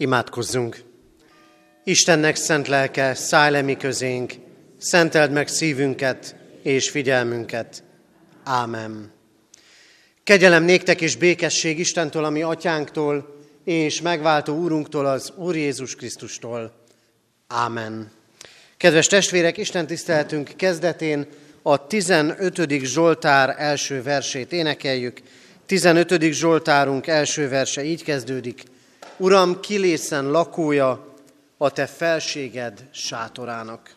Imádkozzunk! Istennek szent lelke, szállj le mi közénk, szenteld meg szívünket és figyelmünket. Ámen. Kegyelem néktek és békesség Istentől, ami atyánktól, és megváltó úrunktól, az Úr Jézus Krisztustól. Ámen. Kedves testvérek, Isten tiszteletünk kezdetén a 15. Zsoltár első versét énekeljük. 15. Zsoltárunk első verse így kezdődik. Uram, kilészen lakója a te felséged sátorának.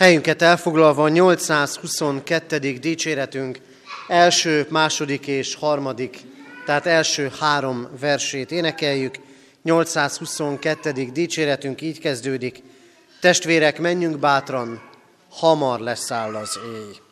Helyünket elfoglalva a 822. dicséretünk első, második és harmadik, tehát első három versét énekeljük. 822. dicséretünk így kezdődik. Testvérek, menjünk bátran, hamar leszáll az éj.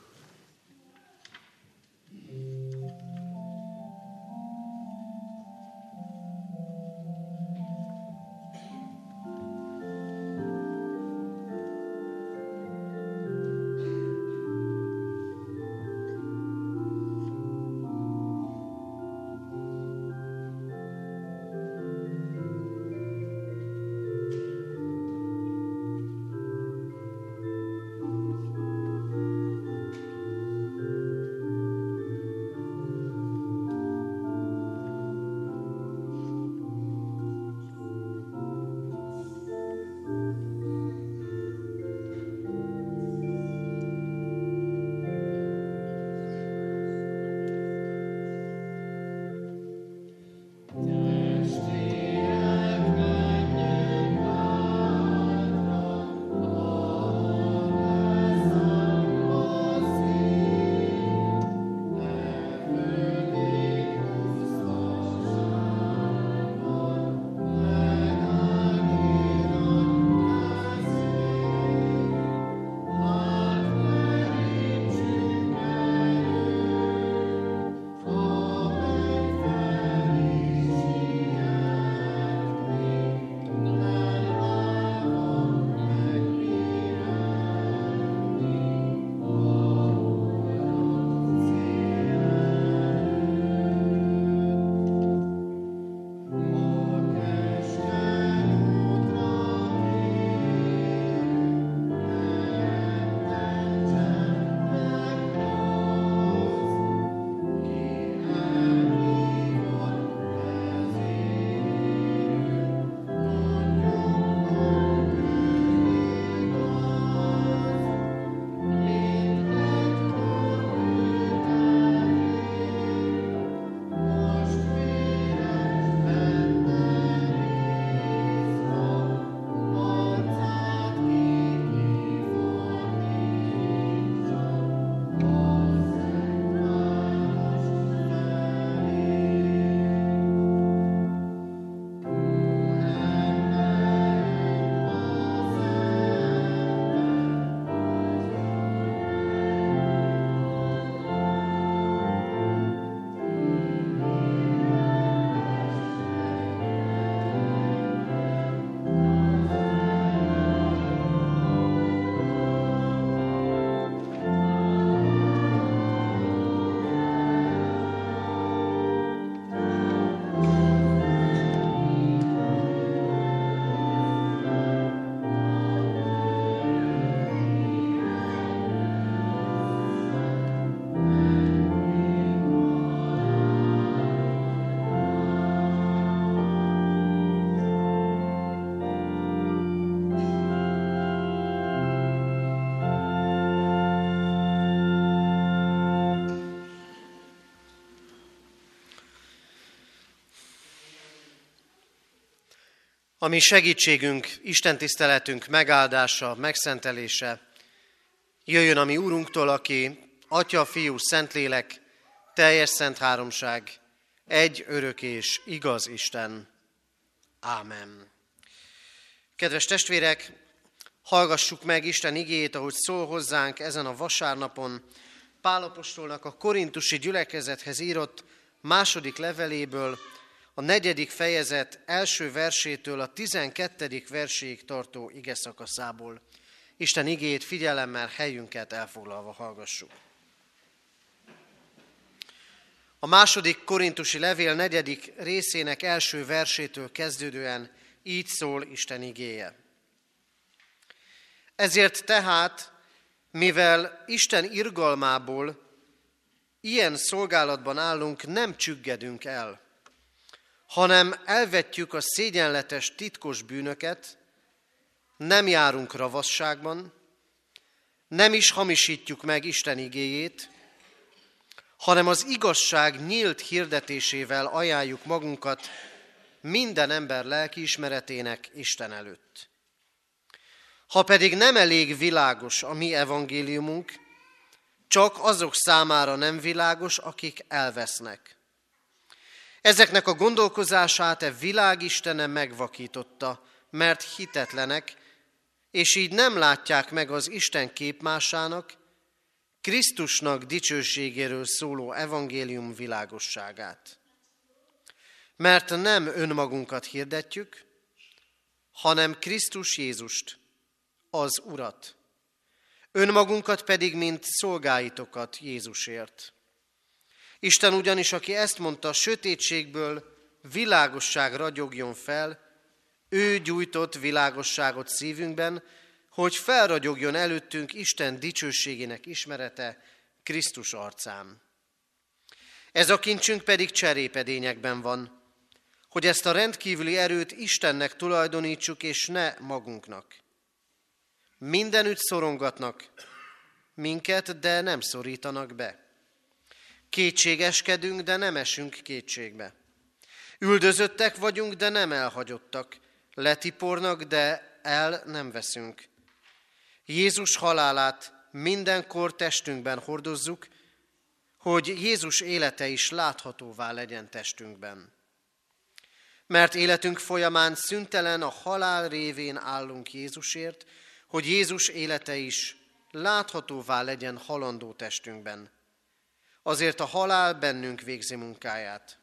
Ami segítségünk, Isten tiszteletünk megáldása, megszentelése, jöjjön a mi Úrunktól, aki Atya, Fiú, Szentlélek, teljes szent háromság, egy örök és igaz Isten. Ámen. Kedves testvérek, hallgassuk meg Isten igéjét, ahogy szól hozzánk ezen a vasárnapon, Pálapostolnak a korintusi gyülekezethez írott második leveléből, a negyedik fejezet első versétől a tizenkettedik verséig tartó ige szakaszából. Isten igét figyelemmel helyünket elfoglalva hallgassuk. A második korintusi levél negyedik részének első versétől kezdődően így szól Isten igéje. Ezért tehát, mivel Isten irgalmából ilyen szolgálatban állunk, nem csüggedünk el – hanem elvetjük a szégyenletes titkos bűnöket, nem járunk ravasságban, nem is hamisítjuk meg Isten igéjét, hanem az igazság nyílt hirdetésével ajánljuk magunkat minden ember lelkiismeretének Isten előtt. Ha pedig nem elég világos a mi evangéliumunk, csak azok számára nem világos, akik elvesznek. Ezeknek a gondolkozását e világistene megvakította, mert hitetlenek, és így nem látják meg az Isten képmásának, Krisztusnak dicsőségéről szóló evangélium világosságát. Mert nem önmagunkat hirdetjük, hanem Krisztus Jézust, az Urat. Önmagunkat pedig, mint szolgáitokat Jézusért. Isten ugyanis, aki ezt mondta, a sötétségből világosság ragyogjon fel, ő gyújtott világosságot szívünkben, hogy felragyogjon előttünk Isten dicsőségének ismerete Krisztus arcán. Ez a kincsünk pedig cserépedényekben van, hogy ezt a rendkívüli erőt Istennek tulajdonítsuk, és ne magunknak. Mindenütt szorongatnak minket, de nem szorítanak be. Kétségeskedünk, de nem esünk kétségbe. Üldözöttek vagyunk, de nem elhagyottak. Letipornak, de el nem veszünk. Jézus halálát mindenkor testünkben hordozzuk, hogy Jézus élete is láthatóvá legyen testünkben. Mert életünk folyamán szüntelen a halál révén állunk Jézusért, hogy Jézus élete is láthatóvá legyen halandó testünkben. Azért a halál bennünk végzi munkáját,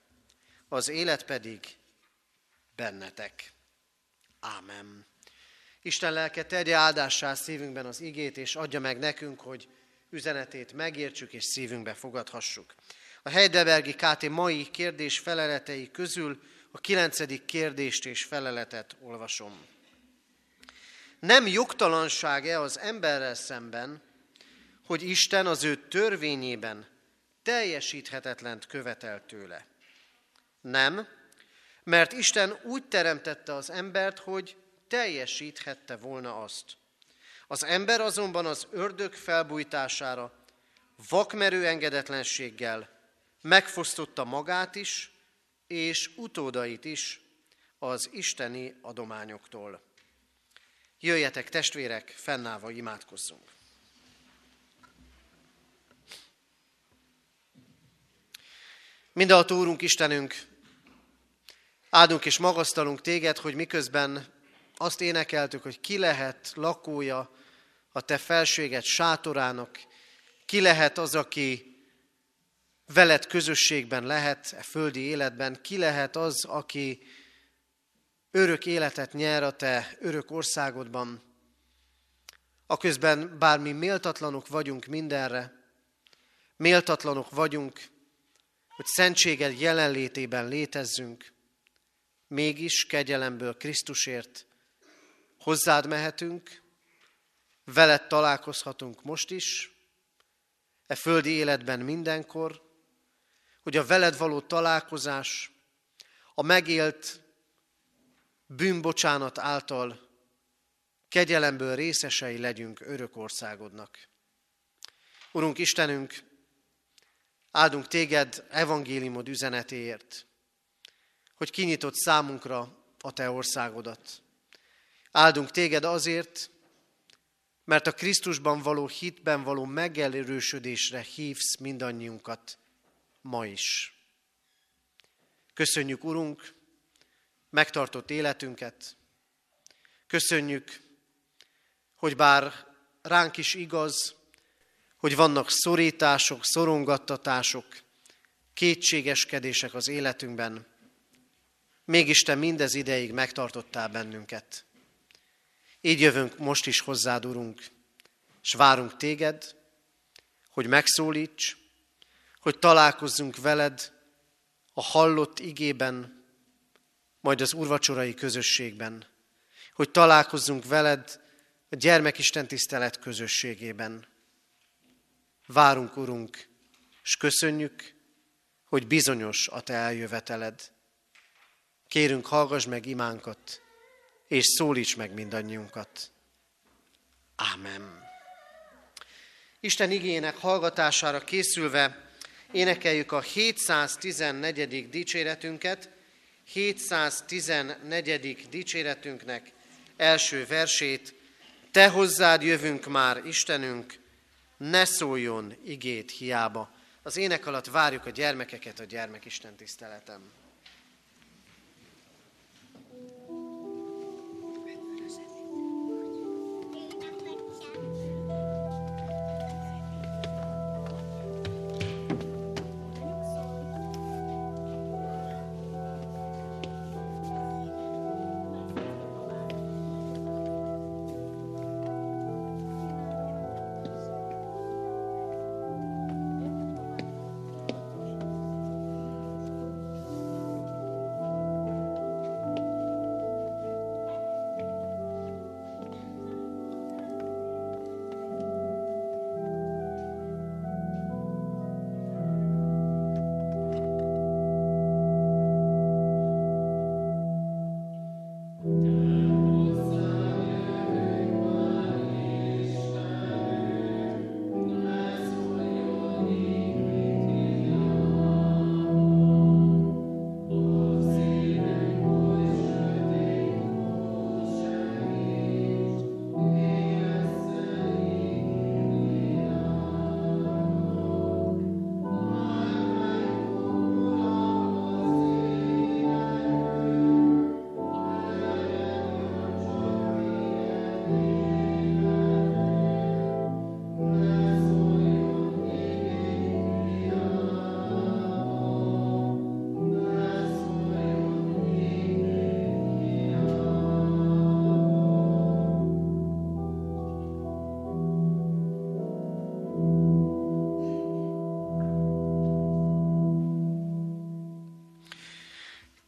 az élet pedig bennetek. Ámen. Isten lelke tegye áldássá szívünkben az igét, és adja meg nekünk, hogy üzenetét megértsük és szívünkbe fogadhassuk. A Heidelbergi KT mai kérdés feleletei közül a kilencedik kérdést és feleletet olvasom. Nem jogtalanság-e az emberrel szemben, hogy Isten az ő törvényében teljesíthetetlent követel tőle. Nem, mert Isten úgy teremtette az embert, hogy teljesíthette volna azt. Az ember azonban az ördög felbújtására, vakmerő engedetlenséggel megfosztotta magát is, és utódait is az isteni adományoktól. Jöjjetek testvérek, fennállva imádkozzunk. Mindenható Úrunk, Istenünk, áldunk és magasztalunk Téged, hogy miközben azt énekeltük, hogy ki lehet lakója a Te felséget sátorának, ki lehet az, aki veled közösségben lehet, e földi életben, ki lehet az, aki örök életet nyer a Te örök országodban, aközben bármi méltatlanok vagyunk mindenre, méltatlanok vagyunk hogy szentséged jelenlétében létezzünk, mégis kegyelemből Krisztusért hozzád mehetünk, veled találkozhatunk most is, e földi életben mindenkor, hogy a veled való találkozás, a megélt bűnbocsánat által kegyelemből részesei legyünk örök országodnak. Urunk Istenünk, Áldunk téged evangéliumod üzenetéért, hogy kinyitott számunkra a te országodat. Áldunk téged azért, mert a Krisztusban való hitben való megerősödésre hívsz mindannyiunkat ma is. Köszönjük, Urunk, megtartott életünket. Köszönjük, hogy bár ránk is igaz, hogy vannak szorítások, szorongattatások, kétségeskedések az életünkben, mégis Te mindez ideig megtartottál bennünket. Így jövünk most is hozzád, Urunk, és várunk Téged, hogy megszólíts, hogy találkozzunk veled a hallott igében, majd az urvacsorai közösségben, hogy találkozzunk veled a gyermekisten tisztelet közösségében. Várunk, Urunk, és köszönjük, hogy bizonyos a Te eljöveteled. Kérünk, hallgass meg imánkat, és szólíts meg mindannyiunkat. Ámen. Isten igének hallgatására készülve énekeljük a 714. dicséretünket, 714. dicséretünknek első versét, Te hozzád jövünk már, Istenünk, ne szóljon igét hiába. Az ének alatt várjuk a gyermekeket a gyermekisten tiszteletem.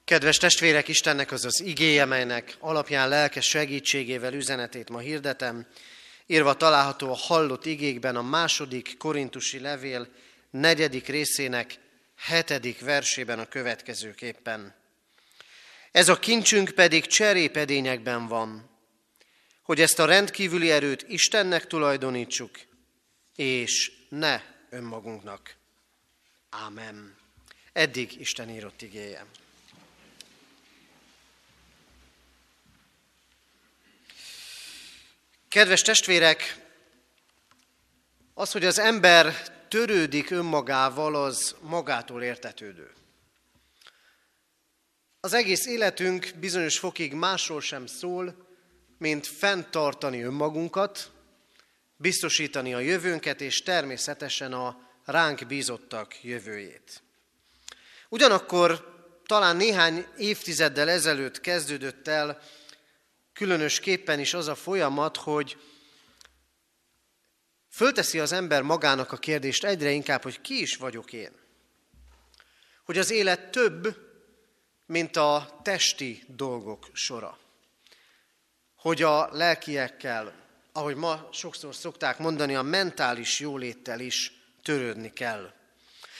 Kedves testvérek, Istennek az az igéje, melynek alapján lelkes segítségével üzenetét ma hirdetem, írva található a hallott igékben a második korintusi levél negyedik részének hetedik versében a következőképpen. Ez a kincsünk pedig cserépedényekben van, hogy ezt a rendkívüli erőt Istennek tulajdonítsuk, és ne önmagunknak. Ámen. Eddig Isten írott igéje. Kedves testvérek, az, hogy az ember törődik önmagával, az magától értetődő. Az egész életünk bizonyos fokig másról sem szól, mint fenntartani önmagunkat, biztosítani a jövőnket, és természetesen a ránk bízottak jövőjét. Ugyanakkor talán néhány évtizeddel ezelőtt kezdődött el különösképpen is az a folyamat, hogy fölteszi az ember magának a kérdést egyre inkább, hogy ki is vagyok én. Hogy az élet több, mint a testi dolgok sora. Hogy a lelkiekkel, ahogy ma sokszor szokták mondani, a mentális jóléttel is törődni kell.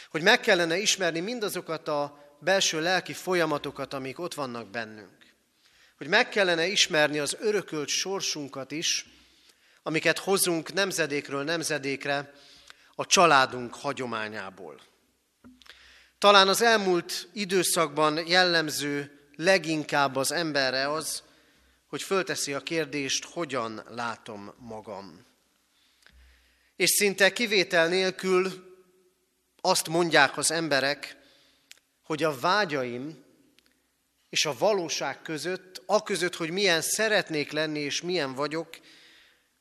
Hogy meg kellene ismerni mindazokat a belső lelki folyamatokat, amik ott vannak bennünk hogy meg kellene ismerni az örökölt sorsunkat is, amiket hozunk nemzedékről nemzedékre a családunk hagyományából. Talán az elmúlt időszakban jellemző leginkább az emberre az, hogy fölteszi a kérdést, hogyan látom magam. És szinte kivétel nélkül azt mondják az emberek, hogy a vágyaim és a valóság között, a között, hogy milyen szeretnék lenni és milyen vagyok,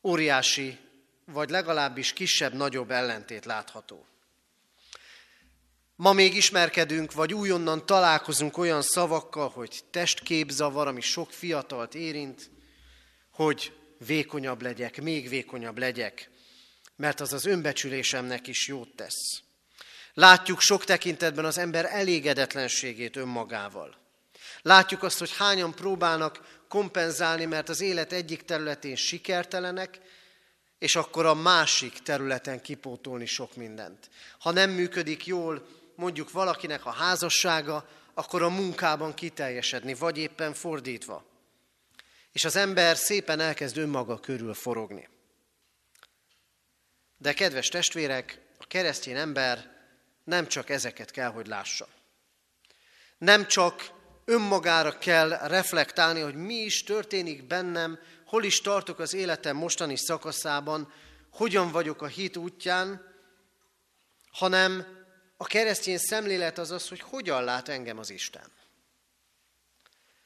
óriási, vagy legalábbis kisebb-nagyobb ellentét látható. Ma még ismerkedünk, vagy újonnan találkozunk olyan szavakkal, hogy testképzavar, ami sok fiatalt érint, hogy vékonyabb legyek, még vékonyabb legyek, mert az az önbecsülésemnek is jót tesz. Látjuk sok tekintetben az ember elégedetlenségét önmagával. Látjuk azt, hogy hányan próbálnak kompenzálni, mert az élet egyik területén sikertelenek, és akkor a másik területen kipótolni sok mindent. Ha nem működik jól mondjuk valakinek a házassága, akkor a munkában kiteljesedni, vagy éppen fordítva. És az ember szépen elkezd önmaga körül forogni. De kedves testvérek, a keresztény ember nem csak ezeket kell, hogy lássa. Nem csak önmagára kell reflektálni, hogy mi is történik bennem, hol is tartok az életem mostani szakaszában, hogyan vagyok a hit útján, hanem a keresztény szemlélet az az, hogy hogyan lát engem az Isten.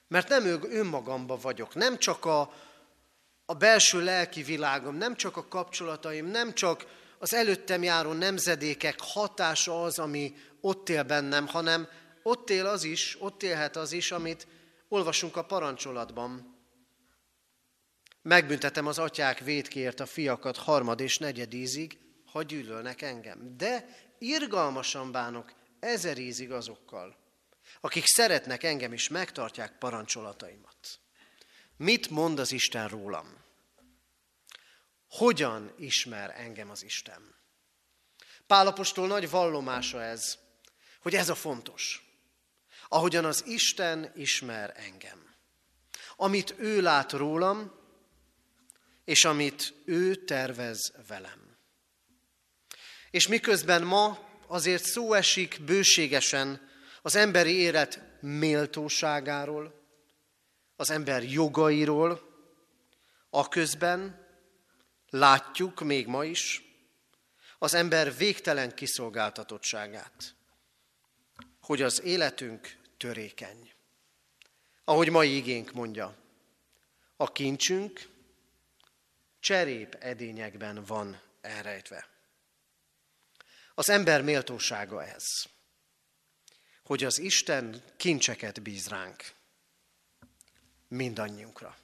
Mert nem ő, önmagamba vagyok, nem csak a, a belső lelki világom, nem csak a kapcsolataim, nem csak az előttem járó nemzedékek hatása az, ami ott él bennem, hanem ott él az is, ott élhet az is, amit olvasunk a parancsolatban. Megbüntetem az atyák védkért a fiakat harmad és negyedízig, ha gyűlölnek engem. De irgalmasan bánok ezer ízig azokkal, akik szeretnek engem és megtartják parancsolataimat. Mit mond az Isten rólam? Hogyan ismer engem az Isten? Pálapostól nagy vallomása ez, hogy ez a fontos. Ahogyan az Isten ismer engem. Amit ő lát rólam, és amit ő tervez velem. És miközben ma azért szó esik bőségesen az emberi élet méltóságáról, az ember jogairól, a közben látjuk még ma is az ember végtelen kiszolgáltatottságát, hogy az életünk törékeny. Ahogy mai igénk mondja, a kincsünk cserép edényekben van elrejtve. Az ember méltósága ez, hogy az Isten kincseket bíz ránk, mindannyiunkra.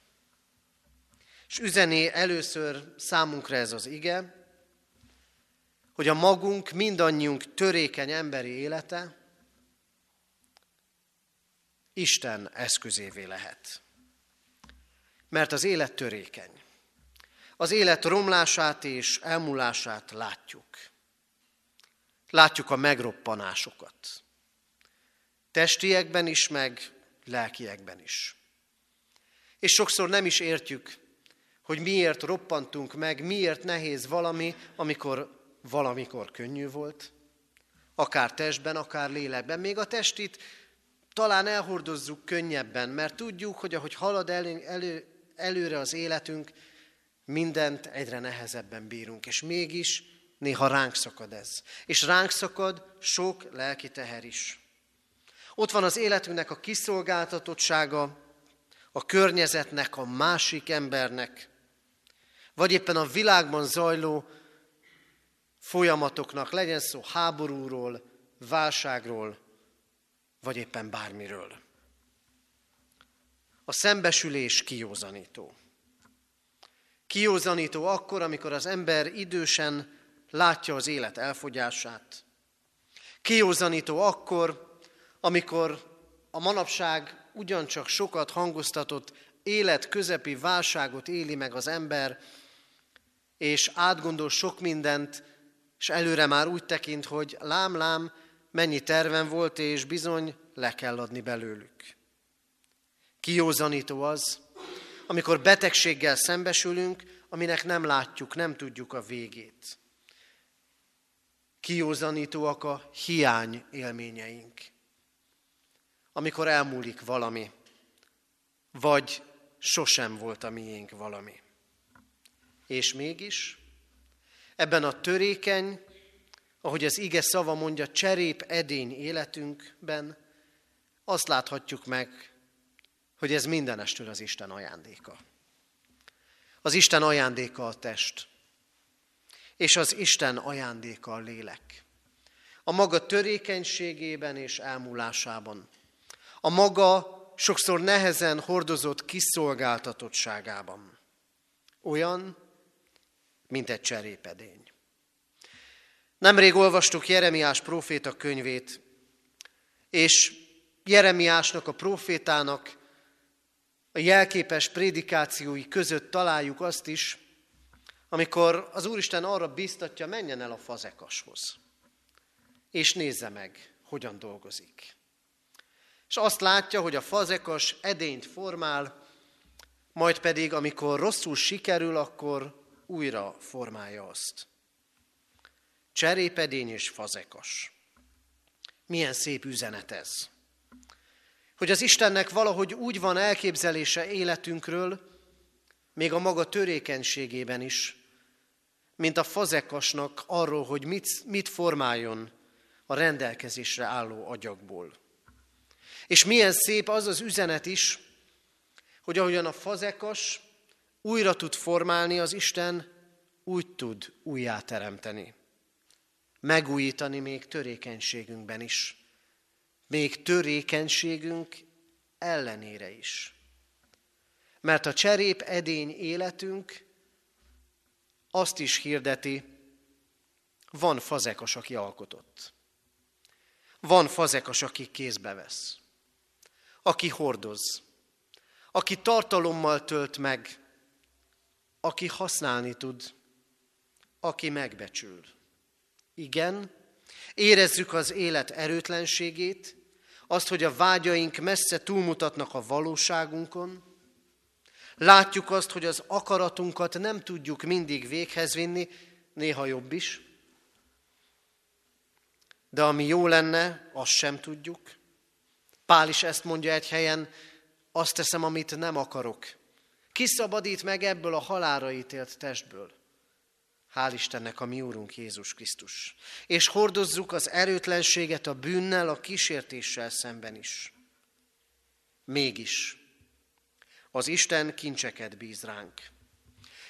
És üzené először számunkra ez az ige, hogy a magunk, mindannyiunk törékeny emberi élete Isten eszközévé lehet. Mert az élet törékeny. Az élet romlását és elmúlását látjuk. Látjuk a megroppanásokat. Testiekben is, meg lelkiekben is. És sokszor nem is értjük, hogy miért roppantunk meg, miért nehéz valami, amikor valamikor könnyű volt, akár testben, akár lélekben. Még a testit talán elhordozzuk könnyebben, mert tudjuk, hogy ahogy halad elő, elő, előre az életünk, mindent egyre nehezebben bírunk, és mégis Néha ránk szakad ez. És ránk szakad sok lelki teher is. Ott van az életünknek a kiszolgáltatottsága, a környezetnek, a másik embernek, vagy éppen a világban zajló folyamatoknak, legyen szó háborúról, válságról, vagy éppen bármiről. A szembesülés kiózanító. Kiózanító akkor, amikor az ember idősen látja az élet elfogyását. Kiózanító akkor, amikor a manapság ugyancsak sokat hangoztatott élet közepi válságot éli meg az ember, és átgondol sok mindent, és előre már úgy tekint, hogy lám-lám, mennyi terven volt, és bizony le kell adni belőlük. Kiózanító az, amikor betegséggel szembesülünk, aminek nem látjuk, nem tudjuk a végét kiózanítóak a hiány élményeink. amikor elmúlik valami, vagy sosem volt a miénk valami. És mégis ebben a törékeny, ahogy az ige szava mondja, cserép edény életünkben, azt láthatjuk meg, hogy ez mindenestől az Isten ajándéka. Az Isten ajándéka a test, és az Isten ajándéka a lélek. A maga törékenységében és elmúlásában. A maga sokszor nehezen hordozott kiszolgáltatottságában. Olyan, mint egy cserépedény. Nemrég olvastuk Jeremiás próféta könyvét, és Jeremiásnak, a profétának a jelképes prédikációi között találjuk azt is, amikor az Úristen arra biztatja, menjen el a fazekashoz, és nézze meg, hogyan dolgozik. És azt látja, hogy a fazekas edényt formál, majd pedig, amikor rosszul sikerül, akkor újra formálja azt. Cserépedény és fazekas. Milyen szép üzenet ez. Hogy az Istennek valahogy úgy van elképzelése életünkről, még a maga törékenységében is, mint a fazekasnak arról, hogy mit, mit formáljon a rendelkezésre álló agyagból. És milyen szép az az üzenet is, hogy ahogyan a fazekas újra tud formálni az Isten, úgy tud újjáteremteni. Megújítani még törékenységünkben is. Még törékenységünk ellenére is. Mert a cserép edény életünk azt is hirdeti, van fazekas, aki alkotott. Van fazekas, aki kézbe vesz. Aki hordoz. Aki tartalommal tölt meg. Aki használni tud. Aki megbecsül. Igen, érezzük az élet erőtlenségét, azt, hogy a vágyaink messze túlmutatnak a valóságunkon, Látjuk azt, hogy az akaratunkat nem tudjuk mindig véghez vinni, néha jobb is, de ami jó lenne, azt sem tudjuk. Pál is ezt mondja egy helyen, azt teszem, amit nem akarok. Kiszabadít meg ebből a halára ítélt testből. Hál' Istennek a mi Úrunk Jézus Krisztus. És hordozzuk az erőtlenséget a bűnnel, a kísértéssel szemben is. Mégis az Isten kincseket bíz ránk.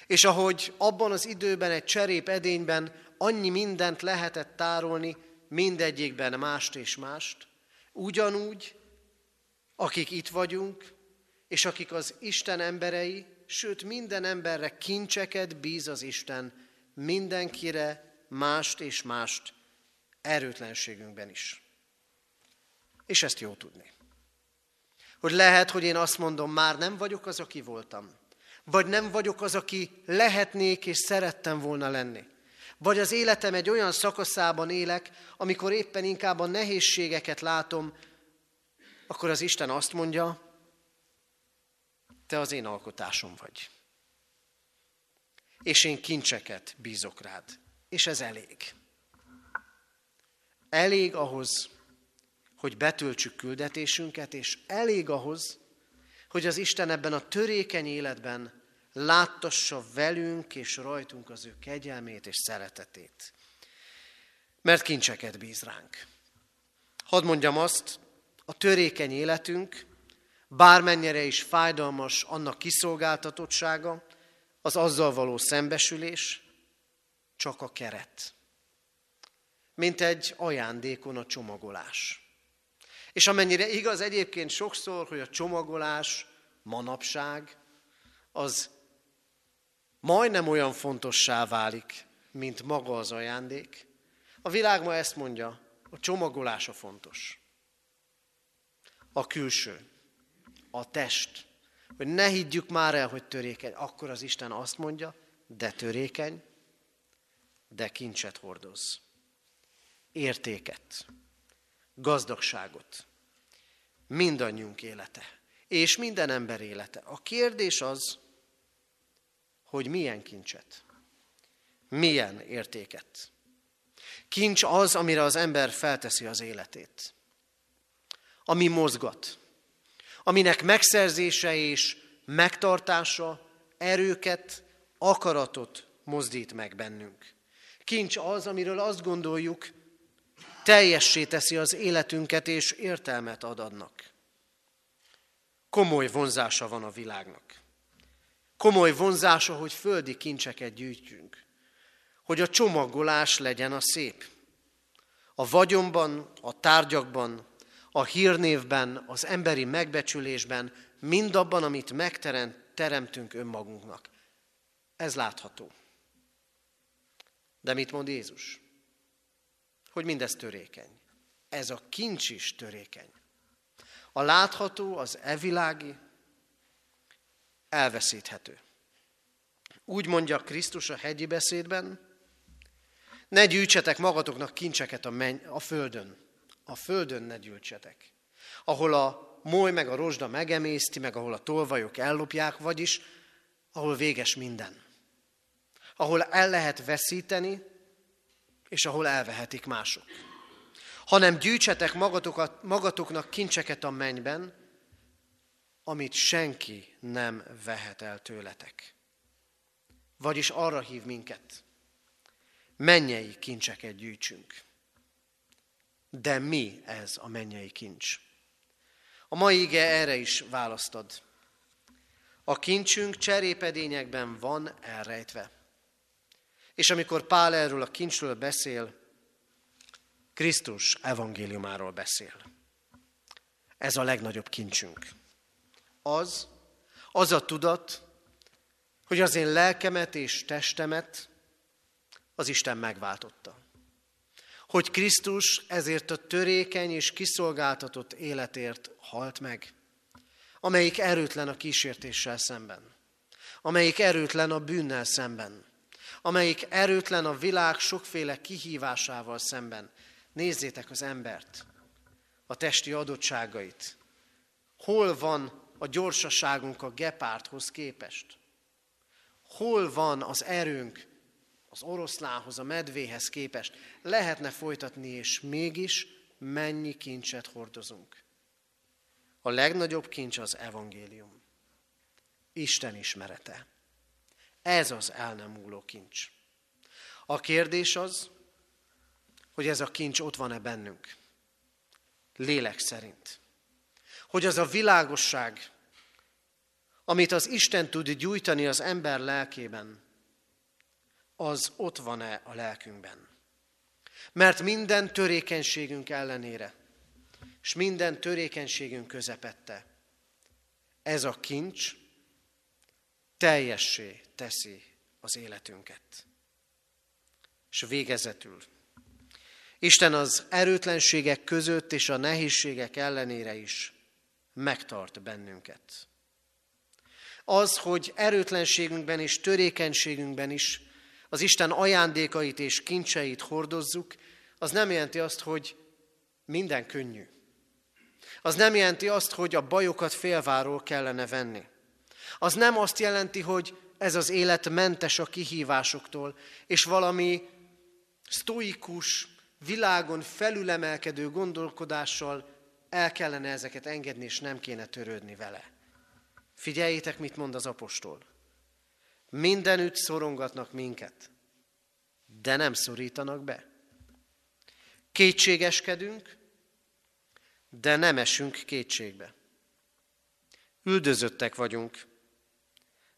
És ahogy abban az időben egy cserép edényben annyi mindent lehetett tárolni, mindegyikben mást és mást, ugyanúgy, akik itt vagyunk, és akik az Isten emberei, sőt minden emberre kincseket bíz az Isten, mindenkire mást és mást erőtlenségünkben is. És ezt jó tudni. Hogy lehet, hogy én azt mondom, már nem vagyok az, aki voltam. Vagy nem vagyok az, aki lehetnék és szerettem volna lenni. Vagy az életem egy olyan szakaszában élek, amikor éppen inkább a nehézségeket látom, akkor az Isten azt mondja, te az én alkotásom vagy. És én kincseket bízok rád. És ez elég. Elég ahhoz, hogy betöltsük küldetésünket, és elég ahhoz, hogy az Isten ebben a törékeny életben láttassa velünk és rajtunk az ő kegyelmét és szeretetét. Mert kincseket bíz ránk. Hadd mondjam azt, a törékeny életünk, bármennyire is fájdalmas annak kiszolgáltatottsága, az azzal való szembesülés, csak a keret. Mint egy ajándékon a csomagolás. És amennyire igaz egyébként sokszor, hogy a csomagolás manapság, az majdnem olyan fontossá válik, mint maga az ajándék. A világ ma ezt mondja, a csomagolása fontos. A külső, a test, hogy ne higgyük már el, hogy törékeny. Akkor az Isten azt mondja, de törékeny, de kincset hordoz. Értéket gazdagságot. Mindannyiunk élete. És minden ember élete. A kérdés az, hogy milyen kincset, milyen értéket. Kincs az, amire az ember felteszi az életét. ami mozgat, aminek megszerzése és megtartása erőket, akaratot mozdít meg bennünk. Kincs az, amiről azt gondoljuk, teljessé teszi az életünket és értelmet ad adnak. Komoly vonzása van a világnak. Komoly vonzása, hogy földi kincseket gyűjtjünk. Hogy a csomagolás legyen a szép. A vagyonban, a tárgyakban, a hírnévben, az emberi megbecsülésben, mindabban, amit megteremtünk önmagunknak. Ez látható. De mit mond Jézus? Hogy mindez törékeny. Ez a kincs is törékeny. A látható, az evilági elveszíthető. Úgy mondja Krisztus a hegyi beszédben, ne gyűjtsetek magatoknak kincseket a, menny, a földön. A földön ne gyűjtsetek. Ahol a moly meg a rozsda megemészti, meg ahol a tolvajok ellopják, vagyis ahol véges minden. Ahol el lehet veszíteni, és ahol elvehetik mások. Hanem gyűjtsetek magatokat, magatoknak kincseket a mennyben, amit senki nem vehet el tőletek. Vagyis arra hív minket, mennyei kincseket gyűjtsünk. De mi ez a mennyei kincs? A mai ige erre is választad. A kincsünk cserépedényekben van elrejtve. És amikor Pál erről a kincsről beszél, Krisztus evangéliumáról beszél. Ez a legnagyobb kincsünk. Az, az a tudat, hogy az én lelkemet és testemet az Isten megváltotta. Hogy Krisztus ezért a törékeny és kiszolgáltatott életért halt meg, amelyik erőtlen a kísértéssel szemben, amelyik erőtlen a bűnnel szemben, amelyik erőtlen a világ sokféle kihívásával szemben. Nézzétek az embert, a testi adottságait. Hol van a gyorsaságunk a gepárthoz képest? Hol van az erőnk az oroszlánhoz, a medvéhez képest? Lehetne folytatni, és mégis mennyi kincset hordozunk. A legnagyobb kincs az evangélium. Isten ismerete. Ez az el nem múló kincs. A kérdés az, hogy ez a kincs ott van-e bennünk. Lélek szerint. Hogy az a világosság, amit az Isten tud gyújtani az ember lelkében, az ott van-e a lelkünkben. Mert minden törékenységünk ellenére, és minden törékenységünk közepette, ez a kincs teljessé teszi az életünket. És végezetül, Isten az erőtlenségek között és a nehézségek ellenére is megtart bennünket. Az, hogy erőtlenségünkben és törékenységünkben is az Isten ajándékait és kincseit hordozzuk, az nem jelenti azt, hogy minden könnyű. Az nem jelenti azt, hogy a bajokat félváról kellene venni. Az nem azt jelenti, hogy ez az élet mentes a kihívásoktól, és valami sztoikus, világon felülemelkedő gondolkodással el kellene ezeket engedni, és nem kéne törődni vele. Figyeljétek, mit mond az apostol. Mindenütt szorongatnak minket, de nem szorítanak be. Kétségeskedünk, de nem esünk kétségbe. Üldözöttek vagyunk,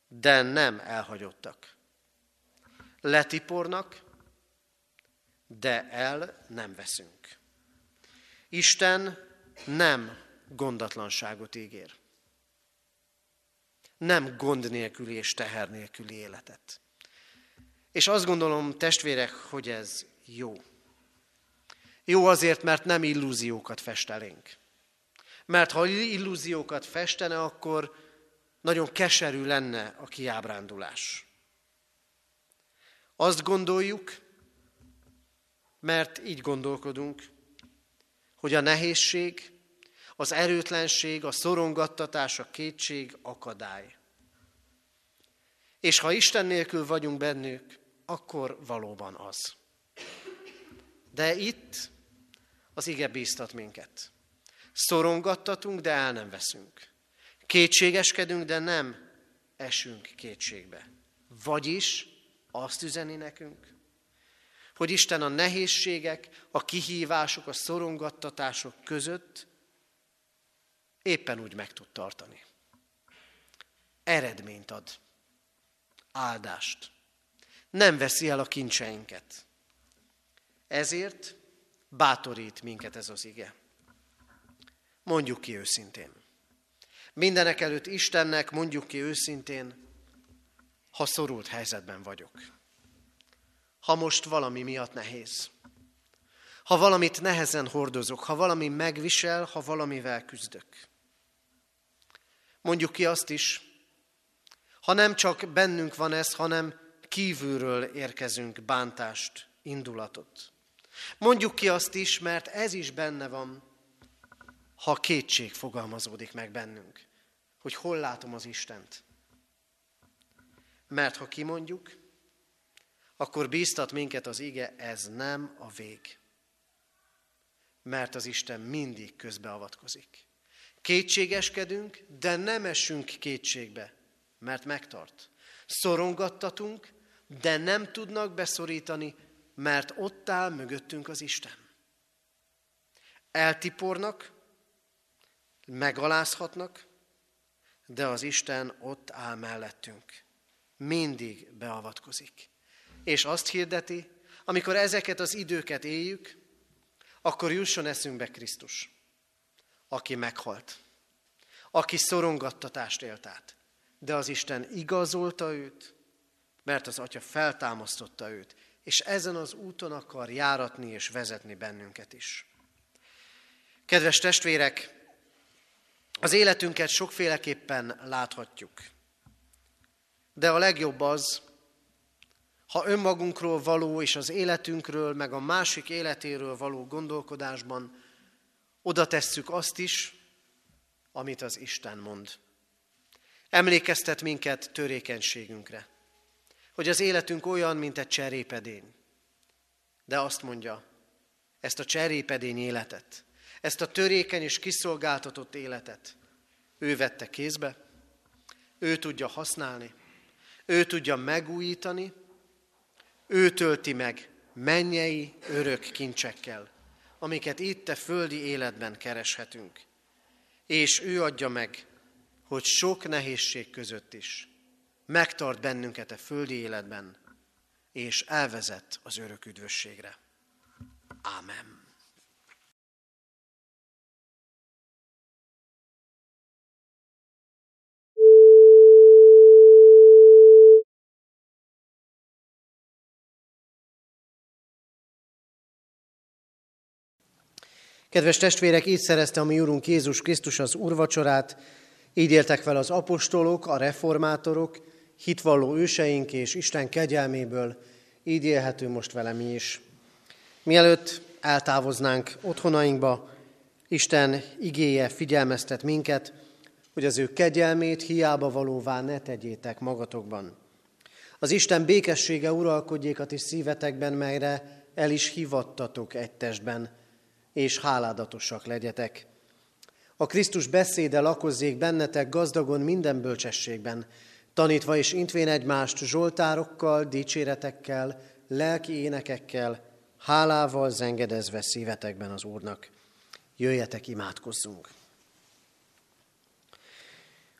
de nem elhagyottak. Letipornak, de el nem veszünk. Isten nem gondatlanságot ígér. Nem gond nélküli és teher nélküli életet. És azt gondolom, testvérek, hogy ez jó. Jó azért, mert nem illúziókat fest elénk. Mert ha illúziókat festene, akkor nagyon keserű lenne a kiábrándulás. Azt gondoljuk, mert így gondolkodunk, hogy a nehézség, az erőtlenség, a szorongattatás, a kétség akadály. És ha Isten nélkül vagyunk bennük, akkor valóban az. De itt az ige bíztat minket. Szorongattatunk, de el nem veszünk. Kétségeskedünk, de nem esünk kétségbe. Vagyis azt üzeni nekünk, hogy Isten a nehézségek, a kihívások, a szorongattatások között éppen úgy meg tud tartani. Eredményt ad, áldást. Nem veszi el a kincseinket. Ezért bátorít minket ez az ige. Mondjuk ki őszintén. Mindenek előtt Istennek mondjuk ki őszintén, ha szorult helyzetben vagyok. Ha most valami miatt nehéz. Ha valamit nehezen hordozok, ha valami megvisel, ha valamivel küzdök. Mondjuk ki azt is, ha nem csak bennünk van ez, hanem kívülről érkezünk bántást, indulatot. Mondjuk ki azt is, mert ez is benne van, ha kétség fogalmazódik meg bennünk, hogy hol látom az Istent. Mert ha kimondjuk, akkor bíztat minket az ige, ez nem a vég. Mert az Isten mindig közbeavatkozik. Kétségeskedünk, de nem esünk kétségbe, mert megtart. Szorongattatunk, de nem tudnak beszorítani, mert ott áll mögöttünk az Isten. Eltipornak, megalázhatnak, de az Isten ott áll mellettünk. Mindig beavatkozik. És azt hirdeti, amikor ezeket az időket éljük, akkor jusson eszünkbe Krisztus, aki meghalt, aki szorongattatást élt át. De az Isten igazolta őt, mert az Atya feltámasztotta őt, és ezen az úton akar járatni és vezetni bennünket is. Kedves testvérek, az életünket sokféleképpen láthatjuk. De a legjobb az, ha önmagunkról való és az életünkről, meg a másik életéről való gondolkodásban oda tesszük azt is, amit az Isten mond. Emlékeztet minket törékenységünkre, hogy az életünk olyan, mint egy cserépedény. De azt mondja, ezt a cserépedény életet, ezt a törékeny és kiszolgáltatott életet ő vette kézbe, ő tudja használni, ő tudja megújítani, ő tölti meg mennyei örök kincsekkel, amiket itt a földi életben kereshetünk. És ő adja meg, hogy sok nehézség között is megtart bennünket a földi életben, és elvezet az örök üdvösségre. Ámen. Kedves testvérek, így szerezte a mi Úrunk Jézus Krisztus az úrvacsorát, így éltek fel az apostolok, a reformátorok, hitvalló őseink és Isten kegyelméből, így élhető most vele mi is. Mielőtt eltávoznánk otthonainkba, Isten igéje figyelmeztet minket, hogy az ő kegyelmét hiába valóvá ne tegyétek magatokban. Az Isten békessége uralkodjék a ti szívetekben, melyre el is hivattatok egy testben, és háládatosak legyetek. A Krisztus beszéde lakozzék bennetek gazdagon minden bölcsességben, tanítva és intvén egymást zsoltárokkal, dicséretekkel, lelki énekekkel, hálával zengedezve szívetekben az Úrnak. Jöjjetek, imádkozzunk!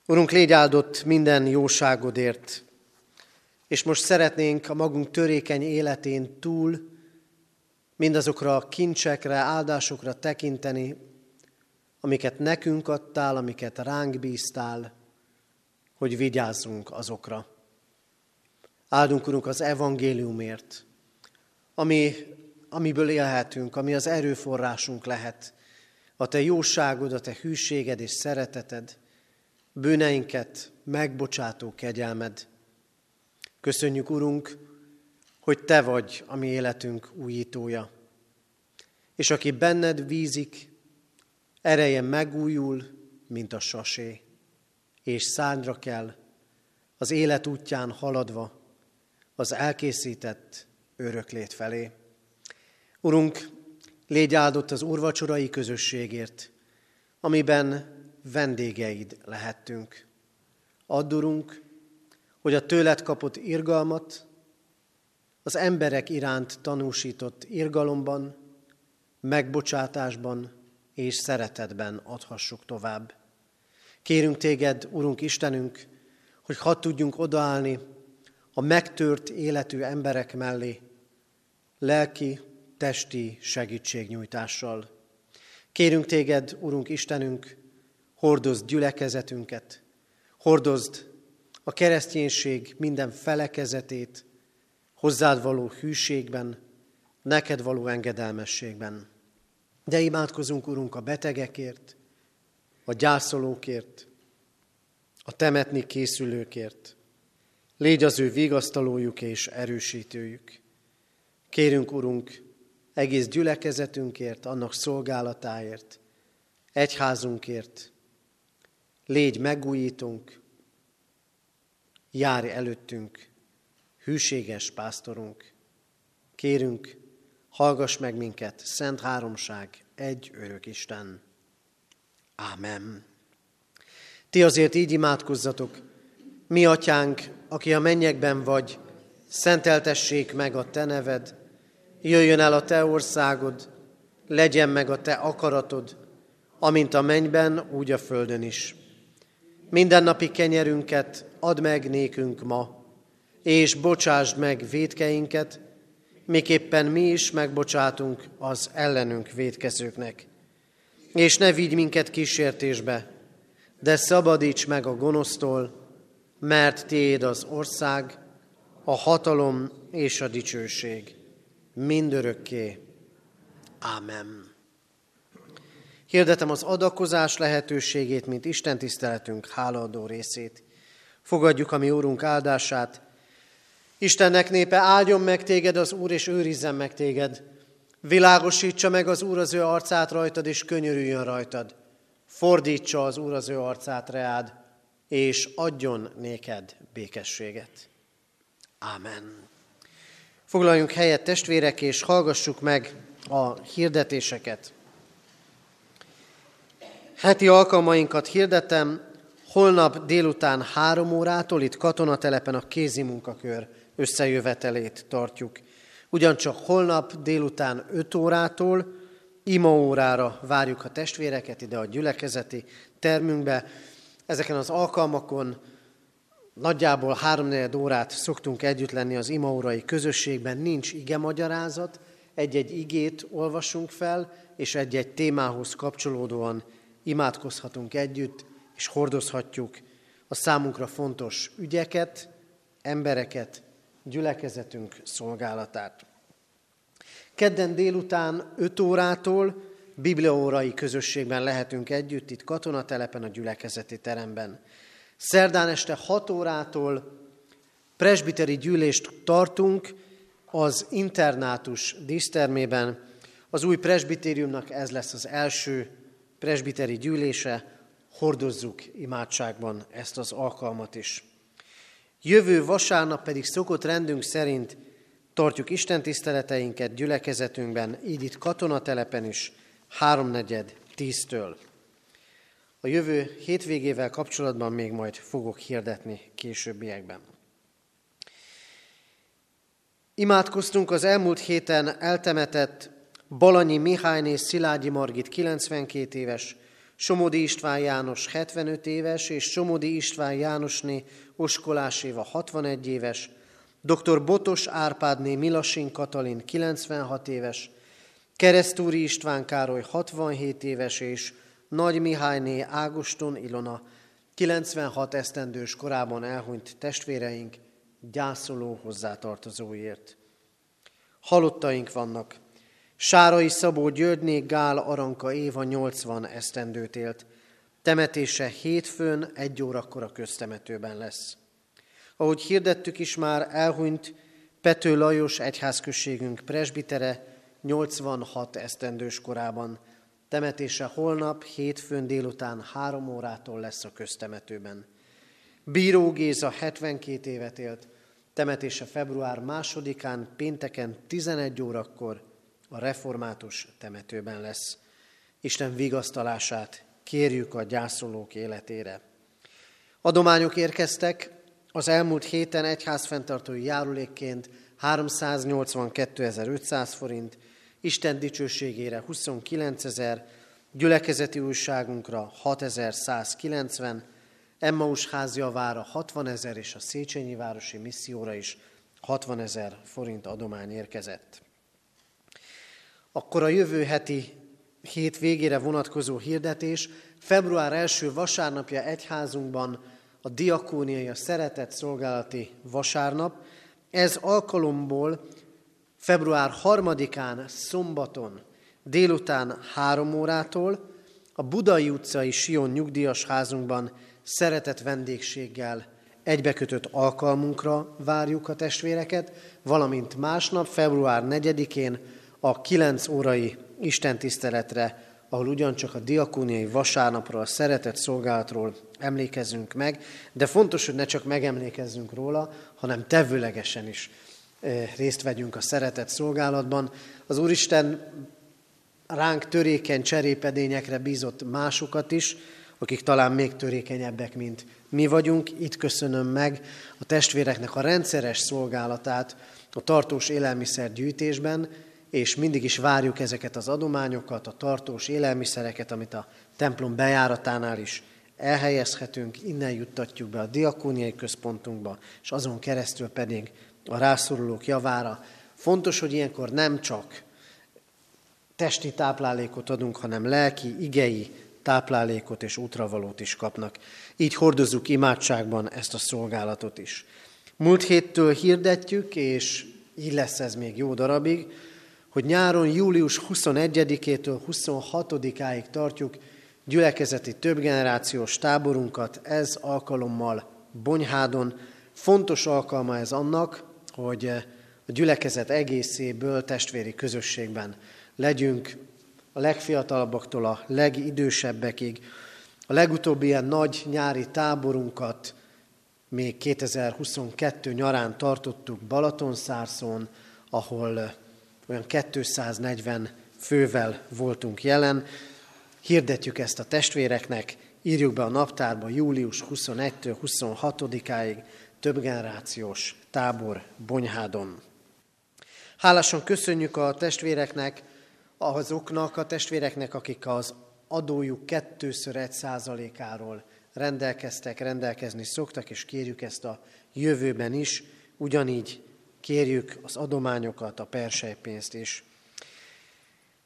Urunk, légy áldott minden jóságodért, és most szeretnénk a magunk törékeny életén túl mindazokra a kincsekre, áldásokra tekinteni, amiket nekünk adtál, amiket ránk bíztál, hogy vigyázzunk azokra. Áldunk, Urunk, az evangéliumért, ami, amiből élhetünk, ami az erőforrásunk lehet, a Te jóságod, a Te hűséged és szereteted, bűneinket megbocsátó kegyelmed. Köszönjük, Urunk, hogy Te vagy a mi életünk újítója. És aki benned vízik, ereje megújul, mint a sasé, és szányra kell, az élet útján haladva, az elkészített öröklét felé. Urunk, légy áldott az úrvacsorai közösségért, amiben vendégeid lehettünk. Addurunk, hogy a tőled kapott irgalmat, az emberek iránt tanúsított irgalomban, megbocsátásban és szeretetben adhassuk tovább. Kérünk téged, Urunk Istenünk, hogy hadd tudjunk odaállni a megtört életű emberek mellé, lelki, testi segítségnyújtással. Kérünk téged, Urunk Istenünk, hordozd gyülekezetünket, hordozd a kereszténység minden felekezetét, hozzád való hűségben, neked való engedelmességben. De imádkozunk, Urunk, a betegekért, a gyászolókért, a temetni készülőkért. Légy az ő vigasztalójuk és erősítőjük. Kérünk, Urunk, egész gyülekezetünkért, annak szolgálatáért, egyházunkért. Légy megújítunk, járj előttünk, hűséges pásztorunk. Kérünk, hallgass meg minket, Szent Háromság, egy örök Isten. Ámen. Ti azért így imádkozzatok, mi atyánk, aki a mennyekben vagy, szenteltessék meg a te neved, jöjjön el a te országod, legyen meg a te akaratod, amint a mennyben, úgy a földön is. Mindennapi kenyerünket add meg nékünk ma, és bocsásd meg védkeinket, miképpen mi is megbocsátunk az ellenünk védkezőknek. És ne vigy minket kísértésbe, de szabadíts meg a gonosztól, mert tiéd az ország, a hatalom és a dicsőség mindörökké. Ámen. Hirdetem az adakozás lehetőségét, mint Isten tiszteletünk hálaadó részét. Fogadjuk a mi Úrunk áldását. Istennek népe, áldjon meg téged az Úr, és őrizzen meg téged. Világosítsa meg az Úr az ő arcát rajtad, és könyörüljön rajtad. Fordítsa az Úr az ő arcát reád, és adjon néked békességet. Ámen. Foglaljunk helyet, testvérek, és hallgassuk meg a hirdetéseket. Heti alkalmainkat hirdetem, holnap délután három órától itt katonatelepen a kézi munkakör összejövetelét tartjuk. Ugyancsak holnap délután 5 órától ima órára várjuk a testvéreket ide a gyülekezeti termünkbe. Ezeken az alkalmakon nagyjából háromnegyed órát szoktunk együtt lenni az imaórai közösségben, nincs ige magyarázat, egy-egy igét olvasunk fel, és egy-egy témához kapcsolódóan imádkozhatunk együtt, és hordozhatjuk a számunkra fontos ügyeket, embereket, gyülekezetünk szolgálatát. Kedden délután 5 órától bibliaórai közösségben lehetünk együtt, itt katonatelepen a gyülekezeti teremben. Szerdán este 6 órától presbiteri gyűlést tartunk az internátus dísztermében. Az új presbitériumnak ez lesz az első presbiteri gyűlése, hordozzuk imádságban ezt az alkalmat is. Jövő vasárnap pedig szokott rendünk szerint tartjuk Isten tiszteleteinket gyülekezetünkben, így itt katonatelepen is, háromnegyed tíztől. A jövő hétvégével kapcsolatban még majd fogok hirdetni későbbiekben. Imádkoztunk az elmúlt héten eltemetett Balanyi Mihályné Szilágyi Margit 92 éves, Somodi István János 75 éves, és Somodi István Jánosné Oskolás Éva 61 éves, dr. Botos Árpádné Milasin Katalin 96 éves, Keresztúri István Károly 67 éves, és Nagy Mihályné Ágoston Ilona 96 esztendős korában elhunyt testvéreink gyászoló hozzátartozóért. Halottaink vannak, Sárai Szabó Györgyné Gál Aranka Éva 80 esztendőt élt. Temetése hétfőn egy órakor a köztemetőben lesz. Ahogy hirdettük is már, elhunyt Pető Lajos egyházközségünk presbitere 86 esztendős korában. Temetése holnap, hétfőn délután három órától lesz a köztemetőben. Bíró Géza 72 évet élt, temetése február másodikán, pénteken 11 órakor a református temetőben lesz. Isten vigasztalását kérjük a gyászolók életére. Adományok érkeztek, az elmúlt héten egyházfenntartói járulékként 382.500 forint, Isten dicsőségére 29 ezer, gyülekezeti újságunkra 6190, Emmaus házjavára 60 ezer és a Széchenyi Városi Misszióra is 60 ezer forint adomány érkezett. Akkor a jövő heti hét végére vonatkozó hirdetés február első vasárnapja egyházunkban a diakóniai, a szeretet szolgálati vasárnap. Ez alkalomból február harmadikán szombaton délután három órától a Budai utcai Sion nyugdíjas házunkban szeretett vendégséggel egybekötött alkalmunkra várjuk a testvéreket, valamint másnap, február 4-én a 9 órai istentiszteletre, ahol ugyancsak a diakóniai vasárnapról, a szeretett szolgálatról emlékezzünk meg, de fontos, hogy ne csak megemlékezzünk róla, hanem tevőlegesen is eh, részt vegyünk a szeretett szolgálatban. Az Úristen ránk törékeny cserépedényekre bízott másokat is, akik talán még törékenyebbek, mint mi vagyunk. Itt köszönöm meg a testvéreknek a rendszeres szolgálatát a tartós élelmiszergyűjtésben, és mindig is várjuk ezeket az adományokat, a tartós élelmiszereket, amit a templom bejáratánál is elhelyezhetünk, innen juttatjuk be a diakóniai központunkba, és azon keresztül pedig a rászorulók javára. Fontos, hogy ilyenkor nem csak testi táplálékot adunk, hanem lelki, igei táplálékot és útravalót is kapnak. Így hordozzuk imádságban ezt a szolgálatot is. Múlt héttől hirdetjük, és így lesz ez még jó darabig, hogy nyáron július 21-től 26-áig tartjuk gyülekezeti többgenerációs táborunkat, ez alkalommal Bonyhádon. Fontos alkalma ez annak, hogy a gyülekezet egészéből testvéri közösségben legyünk, a legfiatalabbaktól a legidősebbekig. A legutóbbi ilyen nagy nyári táborunkat még 2022 nyarán tartottuk Balatonszárszón, ahol olyan 240 fővel voltunk jelen. Hirdetjük ezt a testvéreknek, írjuk be a naptárba július 21-től 26-áig több generációs tábor Bonyhádon. Hálásan köszönjük a testvéreknek, azoknak a testvéreknek, akik az adójuk kettőször egy százalékáról rendelkeztek, rendelkezni szoktak, és kérjük ezt a jövőben is, ugyanígy kérjük az adományokat, a persejpénzt is.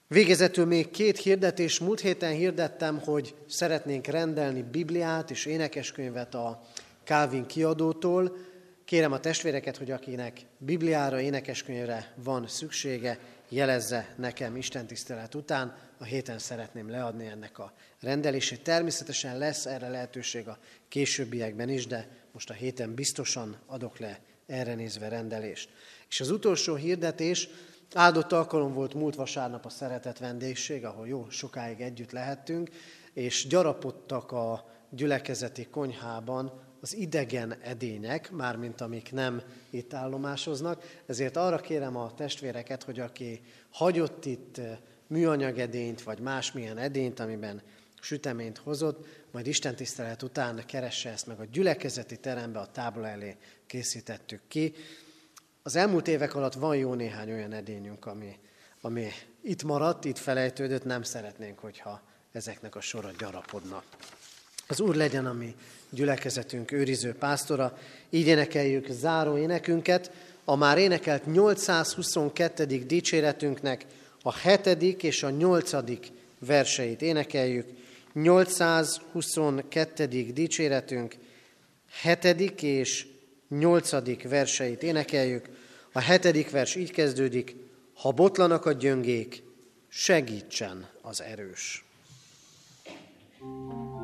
Végezetül még két hirdetés. Múlt héten hirdettem, hogy szeretnénk rendelni Bibliát és énekeskönyvet a Calvin kiadótól. Kérem a testvéreket, hogy akinek Bibliára, énekeskönyvre van szüksége, jelezze nekem Isten tisztelet után. A héten szeretném leadni ennek a rendelését. Természetesen lesz erre lehetőség a későbbiekben is, de most a héten biztosan adok le erre nézve rendelést. És az utolsó hirdetés, áldott alkalom volt múlt vasárnap a szeretett vendégség, ahol jó sokáig együtt lehettünk, és gyarapodtak a gyülekezeti konyhában az idegen edények, mármint amik nem itt állomásoznak. Ezért arra kérem a testvéreket, hogy aki hagyott itt eh, műanyagedényt, vagy másmilyen edényt, amiben süteményt hozott, majd Isten tisztelet után keresse ezt meg a gyülekezeti terembe, a tábla elé készítettük ki. Az elmúlt évek alatt van jó néhány olyan edényünk, ami, ami itt maradt, itt felejtődött, nem szeretnénk, hogyha ezeknek a sora gyarapodna. Az Úr legyen a mi gyülekezetünk őriző pásztora. Így énekeljük záró énekünket, a már énekelt 822. dicséretünknek a hetedik és a nyolcadik verseit énekeljük. 822. dicséretünk hetedik és nyolcadik verseit énekeljük. A hetedik vers így kezdődik, ha botlanak a gyöngék, segítsen az erős. thank you